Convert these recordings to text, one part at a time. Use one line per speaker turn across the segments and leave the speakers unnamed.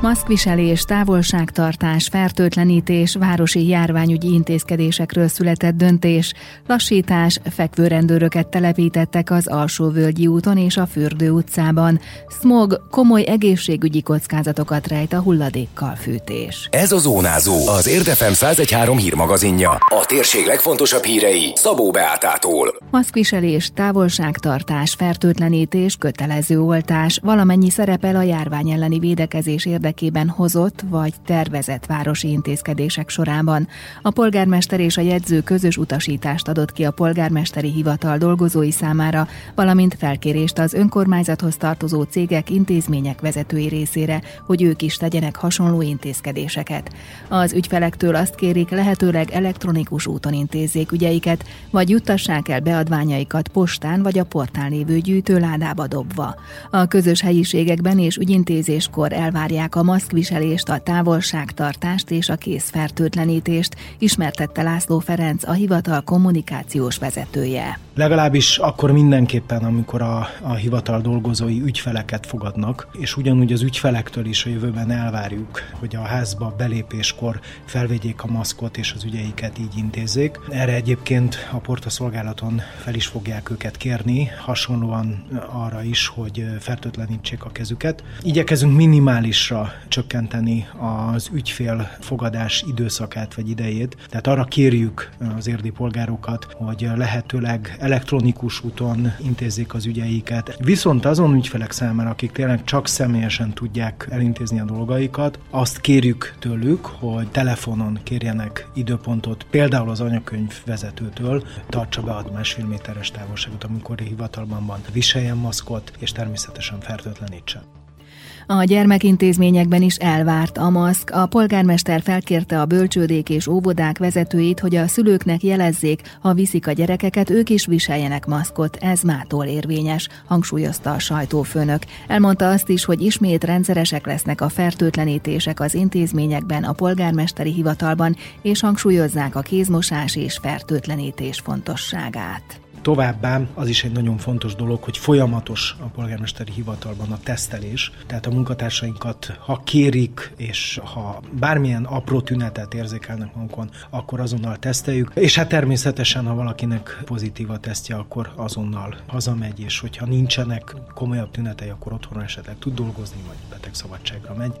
Maszkviselés, távolságtartás, fertőtlenítés, városi járványügyi intézkedésekről született döntés, lassítás, fekvőrendőröket telepítettek az Alsóvölgyi úton és a Fürdő utcában. Smog komoly egészségügyi kockázatokat rejt a hulladékkal fűtés.
Ez a Zónázó, az Érdefem 1013 hírmagazinja. A térség legfontosabb hírei Szabó Beátától.
Maszkviselés, távolságtartás, fertőtlenítés, kötelező oltás, valamennyi szerepel a járvány elleni védekezés érdekében érdekében hozott vagy tervezett városi intézkedések sorában. A polgármester és a jegyző közös utasítást adott ki a polgármesteri hivatal dolgozói számára, valamint felkérést az önkormányzathoz tartozó cégek, intézmények vezetői részére, hogy ők is tegyenek hasonló intézkedéseket. Az ügyfelektől azt kérik, lehetőleg elektronikus úton intézzék ügyeiket, vagy juttassák el beadványaikat postán vagy a portál lévő gyűjtőládába dobva. A közös helyiségekben és ügyintézéskor elvárják a maszkviselést, a távolságtartást és a készfertőtlenítést, ismertette László Ferenc, a hivatal kommunikációs vezetője.
Legalábbis akkor mindenképpen, amikor a, a hivatal dolgozói ügyfeleket fogadnak, és ugyanúgy az ügyfelektől is a jövőben elvárjuk, hogy a házba belépéskor felvegyék a maszkot és az ügyeiket így intézzék. Erre egyébként a portaszolgálaton fel is fogják őket kérni, hasonlóan arra is, hogy fertőtlenítsék a kezüket. Igyekezünk minimálisra csökkenteni az ügyfél fogadás időszakát vagy idejét. Tehát arra kérjük az érdi polgárokat, hogy lehetőleg elektronikus úton intézzék az ügyeiket. Viszont azon ügyfelek számára, akik tényleg csak személyesen tudják elintézni a dolgaikat, azt kérjük tőlük, hogy telefonon kérjenek időpontot, például az anyakönyv vezetőtől, tartsa be a másfél méteres távolságot, amikor hivatalban van, viseljen maszkot, és természetesen fertőtlenítsen.
A gyermekintézményekben is elvárt a maszk. A polgármester felkérte a bölcsődék és óvodák vezetőit, hogy a szülőknek jelezzék, ha viszik a gyerekeket, ők is viseljenek maszkot. Ez mától érvényes, hangsúlyozta a sajtófőnök. Elmondta azt is, hogy ismét rendszeresek lesznek a fertőtlenítések az intézményekben, a polgármesteri hivatalban, és hangsúlyozzák a kézmosás és fertőtlenítés fontosságát.
Továbbá az is egy nagyon fontos dolog, hogy folyamatos a polgármesteri hivatalban a tesztelés, tehát a munkatársainkat, ha kérik, és ha bármilyen apró tünetet érzékelnek magukon, akkor azonnal teszteljük, és hát természetesen, ha valakinek pozitív a tesztje, akkor azonnal hazamegy, és hogyha nincsenek komolyabb tünetei, akkor otthon esetleg tud dolgozni, vagy betegszabadságra megy.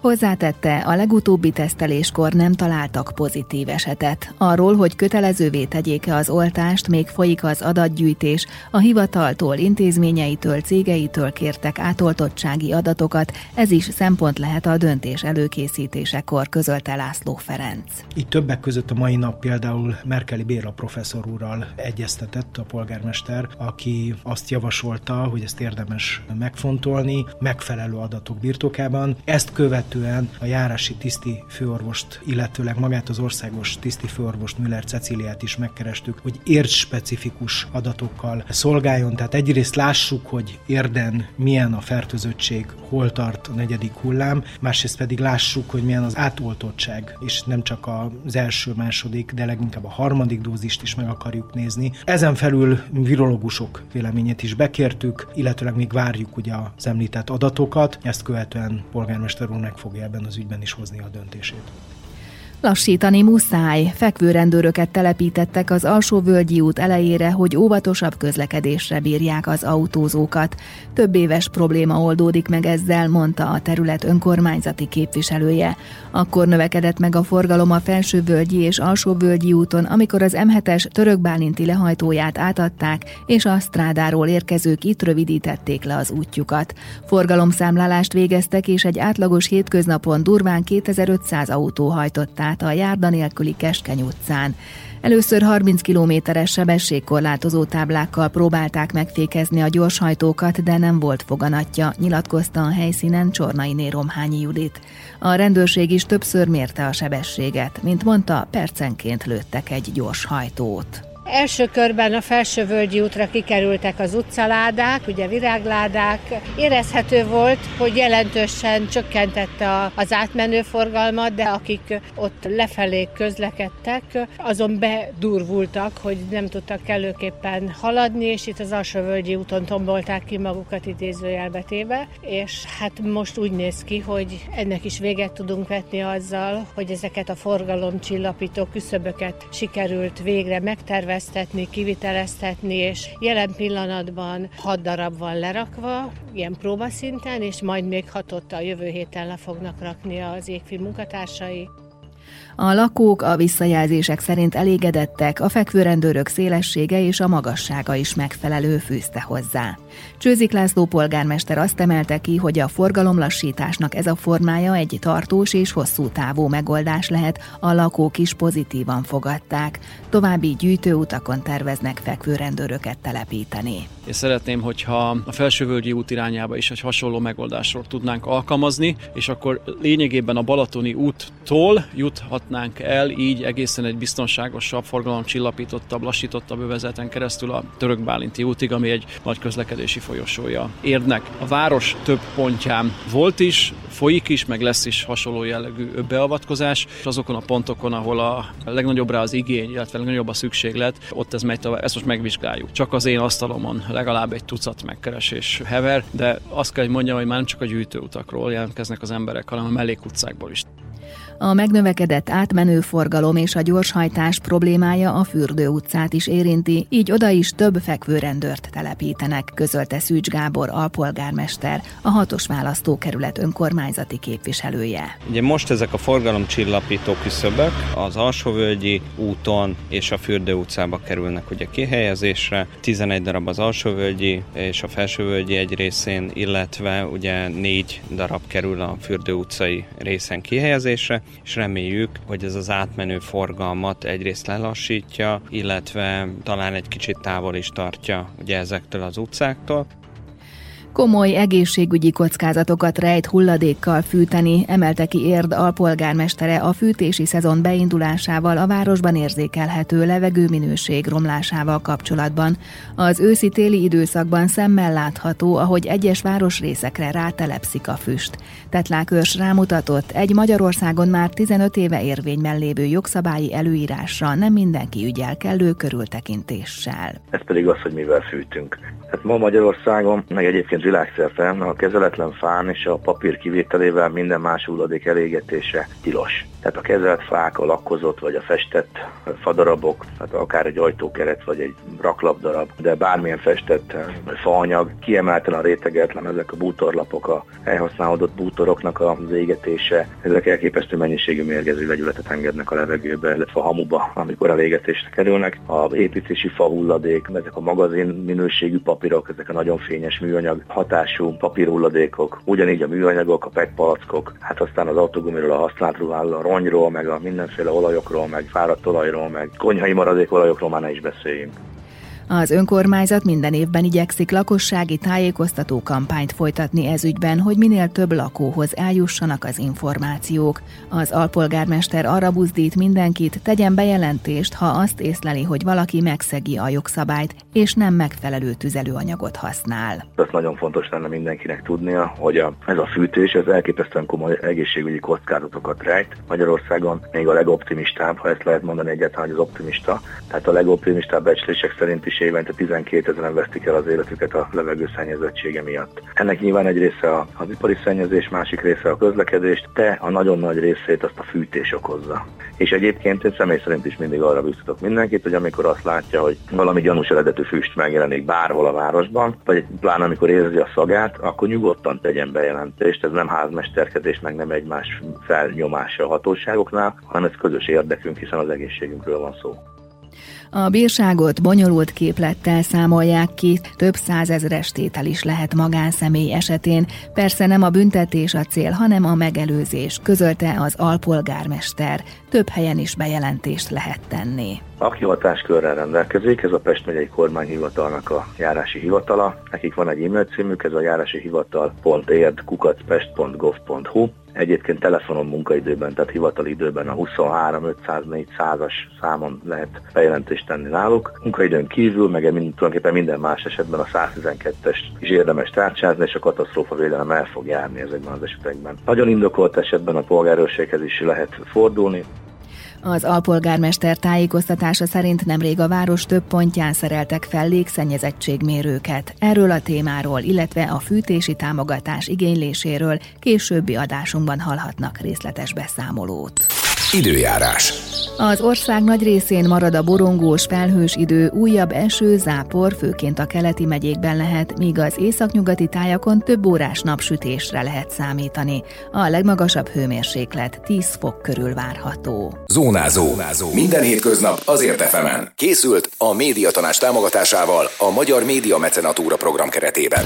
Hozzátette, a legutóbbi teszteléskor nem találtak pozitív esetet. Arról, hogy kötelezővé tegyék-e az oltást, még folyik az adatgyűjtés. A hivataltól, intézményeitől, cégeitől kértek átoltottsági adatokat, ez is szempont lehet a döntés előkészítésekor, közölte László Ferenc.
Itt többek között a mai nap például Merkeli Béla professzor úrral egyeztetett a polgármester, aki azt javasolta, hogy ezt érdemes megfontolni, megfelelő adatok birtokában. Ezt követ illetően a járási tiszti főorvost, illetőleg magát az országos tiszti főorvost Müller Ceciliát is megkerestük, hogy ért specifikus adatokkal szolgáljon. Tehát egyrészt lássuk, hogy érden milyen a fertőzöttség, hol tart a negyedik hullám, másrészt pedig lássuk, hogy milyen az átoltottság, és nem csak az első, második, de leginkább a harmadik dózist is meg akarjuk nézni. Ezen felül virológusok véleményét is bekértük, illetőleg még várjuk ugye az említett adatokat, ezt követően polgármester úr meg fogja ebben az ügyben is hozni a döntését.
Lassítani muszáj. Fekvőrendőröket telepítettek az alsó völgyi út elejére, hogy óvatosabb közlekedésre bírják az autózókat. Több éves probléma oldódik meg ezzel, mondta a terület önkormányzati képviselője. Akkor növekedett meg a forgalom a felső völgyi és alsó völgyi úton, amikor az M7-es törökbálinti lehajtóját átadták, és a strádáról érkezők itt rövidítették le az útjukat. Forgalomszámlálást végeztek, és egy átlagos hétköznapon durván 2500 autó hajtott át a járda nélküli Keskeny utcán. Először 30 kilométeres sebességkorlátozó táblákkal próbálták megfékezni a gyorshajtókat, de nem volt foganatja, nyilatkozta a helyszínen Csornai Romhányi Judit. A rendőrség is többször mérte a sebességet, mint mondta, percenként lőttek egy gyorshajtót.
Első körben a Felsővölgyi útra kikerültek az utcaládák, ugye virágládák. Érezhető volt, hogy jelentősen csökkentette az átmenő forgalmat, de akik ott lefelé közlekedtek, azon bedurvultak, hogy nem tudtak kellőképpen haladni, és itt az Alsóvölgyi úton tombolták ki magukat idézőjelbetéve, és hát most úgy néz ki, hogy ennek is véget tudunk vetni azzal, hogy ezeket a forgalomcsillapító küszöböket sikerült végre megterveztetni, kiviteleztetni, és jelen pillanatban hat darab van lerakva, ilyen próbaszinten, és majd még hatott a jövő héten le fognak rakni az égfi munkatársai.
A lakók a visszajelzések szerint elégedettek, a fekvőrendőrök szélessége és a magassága is megfelelő fűzte hozzá. Csőzik László polgármester azt emelte ki, hogy a forgalomlassításnak ez a formája egy tartós és hosszú távú megoldás lehet, a lakók is pozitívan fogadták. További gyűjtőutakon terveznek fekvőrendőröket telepíteni.
És szeretném, hogyha a felsővölgyi út irányába is egy hasonló megoldásról tudnánk alkalmazni, és akkor lényegében a Balatoni úttól juthatnánk el így egészen egy biztonságosabb, forgalomcsillapítottabb, lassítottabb övezeten keresztül a Török Bálinti útig, ami egy nagy közlekedési folyosója érdnek. A város több pontján volt is, folyik is, meg lesz is hasonló jellegű beavatkozás, és azokon a pontokon, ahol a legnagyobb rá az igény, illetve legnagyobb a szükséglet, ott ez megy tovább. Ezt most megvizsgáljuk. Csak az én asztalomon legalább egy tucat megkeresés hever, de azt kell, hogy mondjam, hogy már nem csak a gyűjtőutakról jelentkeznek az emberek, hanem a mellékutcákból is.
A megnövekedett átmenő forgalom és a gyorshajtás problémája a Fürdő utcát is érinti, így oda is több fekvőrendőrt telepítenek, közölte Szűcs Gábor alpolgármester, a hatos választókerület önkormányzati képviselője.
Ugye most ezek a forgalomcsillapító küszöbök az Alsóvölgyi úton és a Fürdő utcába kerülnek ugye kihelyezésre, 11 darab az Alsóvölgyi és a Felsővölgyi egy részén, illetve ugye 4 darab kerül a Fürdő utcai részen kihelyezésre, és reméljük, hogy ez az átmenő forgalmat egyrészt lelassítja, illetve talán egy kicsit távol is tartja ugye ezektől az utcáktól,
komoly egészségügyi kockázatokat rejt hulladékkal fűteni, emelte ki Érd alpolgármestere a fűtési szezon beindulásával a városban érzékelhető levegőminőség romlásával kapcsolatban. Az őszi-téli időszakban szemmel látható, ahogy egyes városrészekre rátelepszik a füst. Tetlákörs rámutatott, egy Magyarországon már 15 éve érvényben lévő jogszabályi előírásra nem mindenki ügyel kellő körültekintéssel.
Ez pedig az, hogy mivel fűtünk. Hát ma Magyarországon, meg egyébként világszerte a kezeletlen fán és a papír kivételével minden más hulladék elégetése tilos. Tehát a kezelt fák, a lakkozott vagy a festett fadarabok, tehát akár egy ajtókeret vagy egy raklapdarab, de bármilyen festett faanyag, kiemelten a rétegetlen, ezek a bútorlapok, a elhasználódott bútoroknak az égetése, ezek elképesztő mennyiségű mérgező vegyületet engednek a levegőbe, illetve a hamuba, amikor a égetésre kerülnek. A építési fa hulladék, ezek a magazin minőségű papírok, ezek a nagyon fényes műanyag hatású papírhulladékok, ugyanígy a műanyagok, a pekpalackok, hát aztán az autogumiról, a használt ruháról, a ronyról, meg a mindenféle olajokról, meg fáradt olajról, meg konyhai maradék olajokról már ne is beszéljünk.
Az önkormányzat minden évben igyekszik lakossági tájékoztató kampányt folytatni ez ügyben, hogy minél több lakóhoz eljussanak az információk. Az alpolgármester arra buzdít mindenkit, tegyen bejelentést, ha azt észleli, hogy valaki megszegi a jogszabályt, és nem megfelelő tüzelőanyagot használ.
Ez nagyon fontos lenne mindenkinek tudnia, hogy a, ez a fűtés ez elképesztően komoly egészségügyi kockázatokat rejt. Magyarországon még a legoptimistább, ha ezt lehet mondani egyáltalán, hogy az optimista, tehát a legoptimistább becslések szerint is évente 12 ezeren vesztik el az életüket a levegő szennyezettsége miatt. Ennek nyilván egy része az ipari szennyezés, másik része a közlekedés, de a nagyon nagy részét azt a fűtés okozza. És egyébként én személy szerint is mindig arra biztatok mindenkit, hogy amikor azt látja, hogy valami gyanús eredetű füst megjelenik bárhol a városban, vagy pláne amikor érzi a szagát, akkor nyugodtan tegyen bejelentést. Ez nem házmesterkedés, meg nem egymás felnyomása a hatóságoknál, hanem ez közös érdekünk, hiszen az egészségünkről van szó.
A bírságot bonyolult képlettel számolják ki, több százezres tétel is lehet magánszemély esetén. Persze nem a büntetés a cél, hanem a megelőzés, közölte az alpolgármester. Több helyen is bejelentést lehet tenni.
Aki hatáskörrel rendelkezik, ez a Pest megyei kormányhivatalnak a járási hivatala. Nekik van egy e-mail címük, ez a járási hivatal.érd.kukacpest.gov.hu. Egyébként telefonon munkaidőben, tehát hivatali időben a 23 504 100-as számon lehet bejelentést tenni náluk. Munkaidőn kívül, meg mind, tulajdonképpen minden más esetben a 112-es is érdemes tárcsázni, és a katasztrófa védelem el fog járni ezekben az esetekben. Nagyon indokolt esetben a polgárőrséghez is lehet fordulni,
az alpolgármester tájékoztatása szerint nemrég a város több pontján szereltek fel légszennyezettségmérőket. Erről a témáról, illetve a fűtési támogatás igényléséről későbbi adásunkban hallhatnak részletes beszámolót.
Időjárás.
Az ország nagy részén marad a borongós, felhős idő, újabb eső, zápor, főként a keleti megyékben lehet, míg az északnyugati tájakon több órás napsütésre lehet számítani. A legmagasabb hőmérséklet 10 fok körül várható.
Zónázó. Zónázó. Minden hétköznap azért efemen. Készült a médiatanás támogatásával a Magyar Média Mecenatúra program keretében.